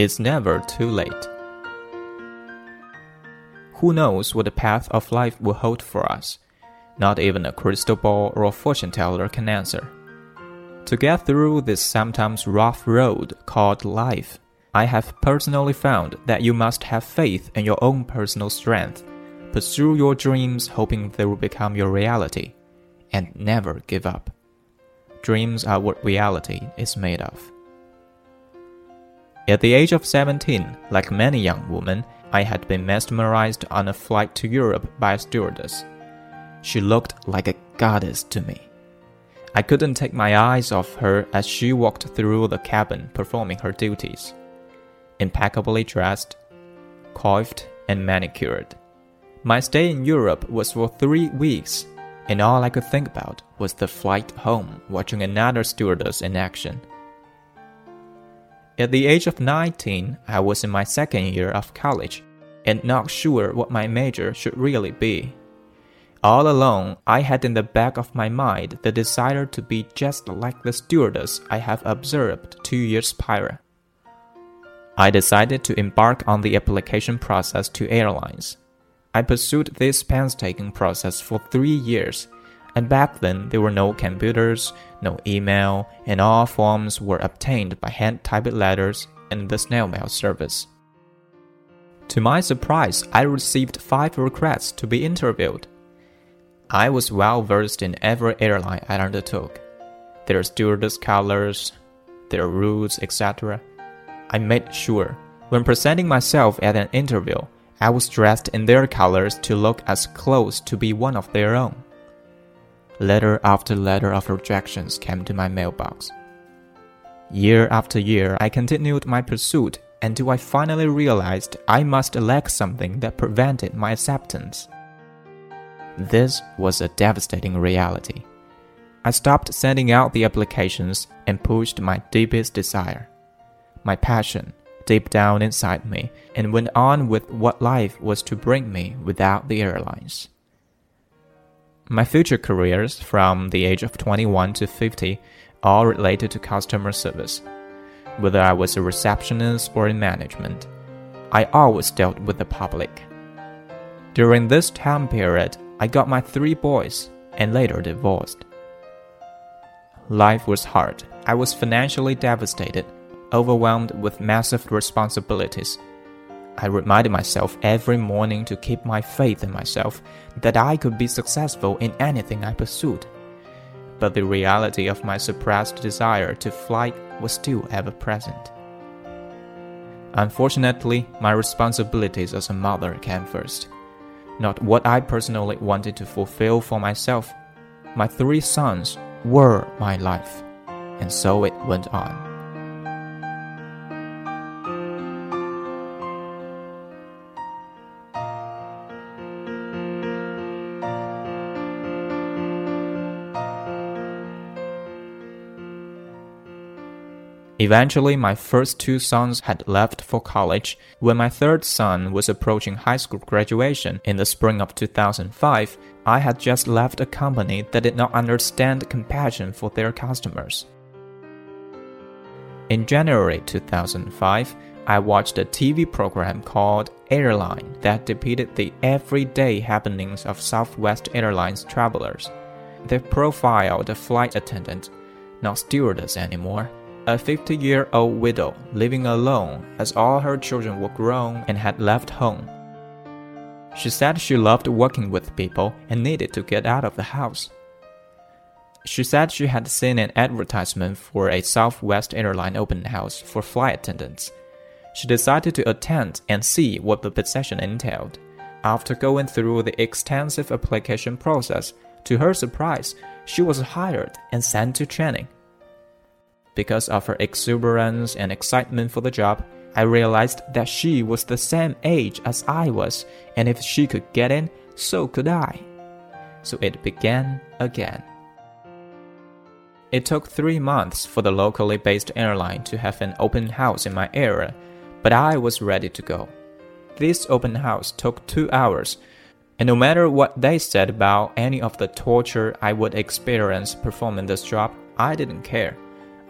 It's never too late. Who knows what the path of life will hold for us? Not even a crystal ball or a fortune teller can answer. To get through this sometimes rough road called life, I have personally found that you must have faith in your own personal strength, pursue your dreams hoping they will become your reality, and never give up. Dreams are what reality is made of. At the age of 17, like many young women, I had been mesmerized on a flight to Europe by a stewardess. She looked like a goddess to me. I couldn't take my eyes off her as she walked through the cabin performing her duties. Impeccably dressed, coiffed, and manicured. My stay in Europe was for three weeks, and all I could think about was the flight home watching another stewardess in action. At the age of 19, I was in my second year of college and not sure what my major should really be. All along, I had in the back of my mind the desire to be just like the stewardess I have observed two years prior. I decided to embark on the application process to airlines. I pursued this painstaking process for three years and back then there were no computers, no email, and all forms were obtained by hand typed letters and the snail mail service. To my surprise, I received five requests to be interviewed. I was well versed in every airline I undertook, their stewardess colors, their rules, etc. I made sure, when presenting myself at an interview, I was dressed in their colors to look as close to be one of their own. Letter after letter of rejections came to my mailbox. Year after year, I continued my pursuit until I finally realized I must lack something that prevented my acceptance. This was a devastating reality. I stopped sending out the applications and pushed my deepest desire, my passion, deep down inside me, and went on with what life was to bring me without the airlines. My future careers from the age of 21 to 50 all related to customer service. Whether I was a receptionist or in management, I always dealt with the public. During this time period, I got my three boys and later divorced. Life was hard. I was financially devastated, overwhelmed with massive responsibilities I reminded myself every morning to keep my faith in myself that I could be successful in anything I pursued. But the reality of my suppressed desire to fly was still ever present. Unfortunately, my responsibilities as a mother came first. Not what I personally wanted to fulfill for myself. My three sons were my life, and so it went on. Eventually, my first two sons had left for college. When my third son was approaching high school graduation in the spring of 2005, I had just left a company that did not understand compassion for their customers. In January 2005, I watched a TV program called Airline that depicted the everyday happenings of Southwest Airlines travelers. They profiled a flight attendant, not stewardess anymore a 50 year old widow living alone as all her children were grown and had left home. She said she loved working with people and needed to get out of the house. She said she had seen an advertisement for a Southwest airline open house for flight attendants. She decided to attend and see what the position entailed. After going through the extensive application process, to her surprise, she was hired and sent to training. Because of her exuberance and excitement for the job, I realized that she was the same age as I was, and if she could get in, so could I. So it began again. It took three months for the locally based airline to have an open house in my area, but I was ready to go. This open house took two hours, and no matter what they said about any of the torture I would experience performing this job, I didn't care.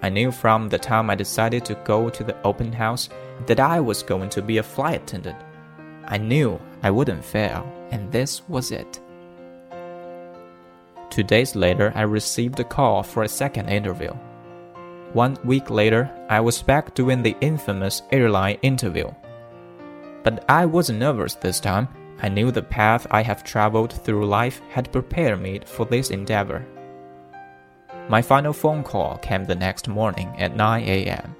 I knew from the time I decided to go to the open house that I was going to be a flight attendant. I knew I wouldn't fail, and this was it. Two days later, I received a call for a second interview. One week later, I was back doing the infamous airline interview. But I wasn't nervous this time. I knew the path I have traveled through life had prepared me for this endeavor. My final phone call came the next morning at 9 a.m.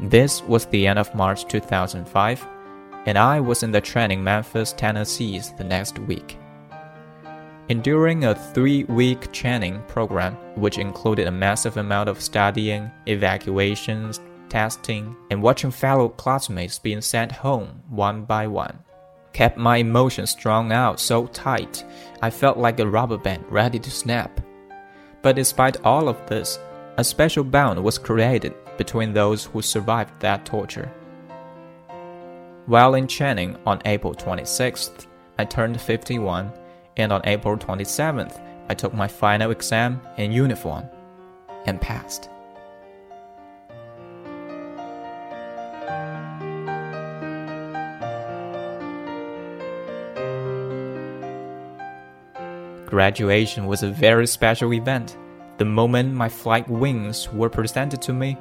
This was the end of March 2005, and I was in the training Memphis, Tennessee the next week. Enduring a three week training program, which included a massive amount of studying, evacuations, testing, and watching fellow classmates being sent home one by one, kept my emotions strung out so tight I felt like a rubber band ready to snap. But despite all of this, a special bond was created between those who survived that torture. While in training on April 26th, I turned 51, and on April 27th, I took my final exam in uniform and passed. Graduation was a very special event. The moment my flight wings were presented to me,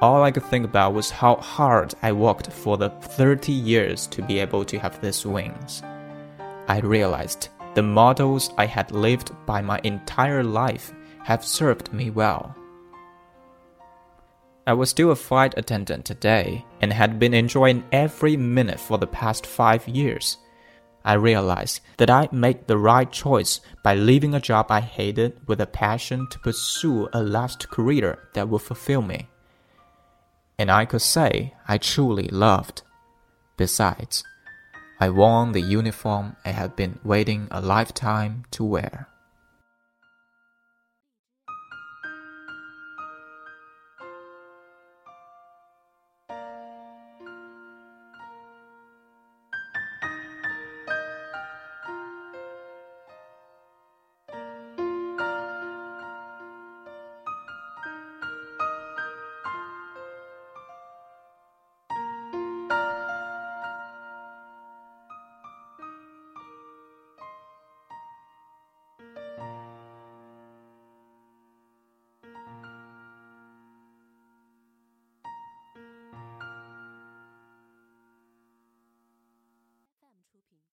all I could think about was how hard I worked for the 30 years to be able to have these wings. I realized the models I had lived by my entire life have served me well. I was still a flight attendant today and had been enjoying every minute for the past five years. I realized that I made the right choice by leaving a job I hated with a passion to pursue a last career that would fulfill me and I could say I truly loved. Besides, I wore the uniform I had been waiting a lifetime to wear.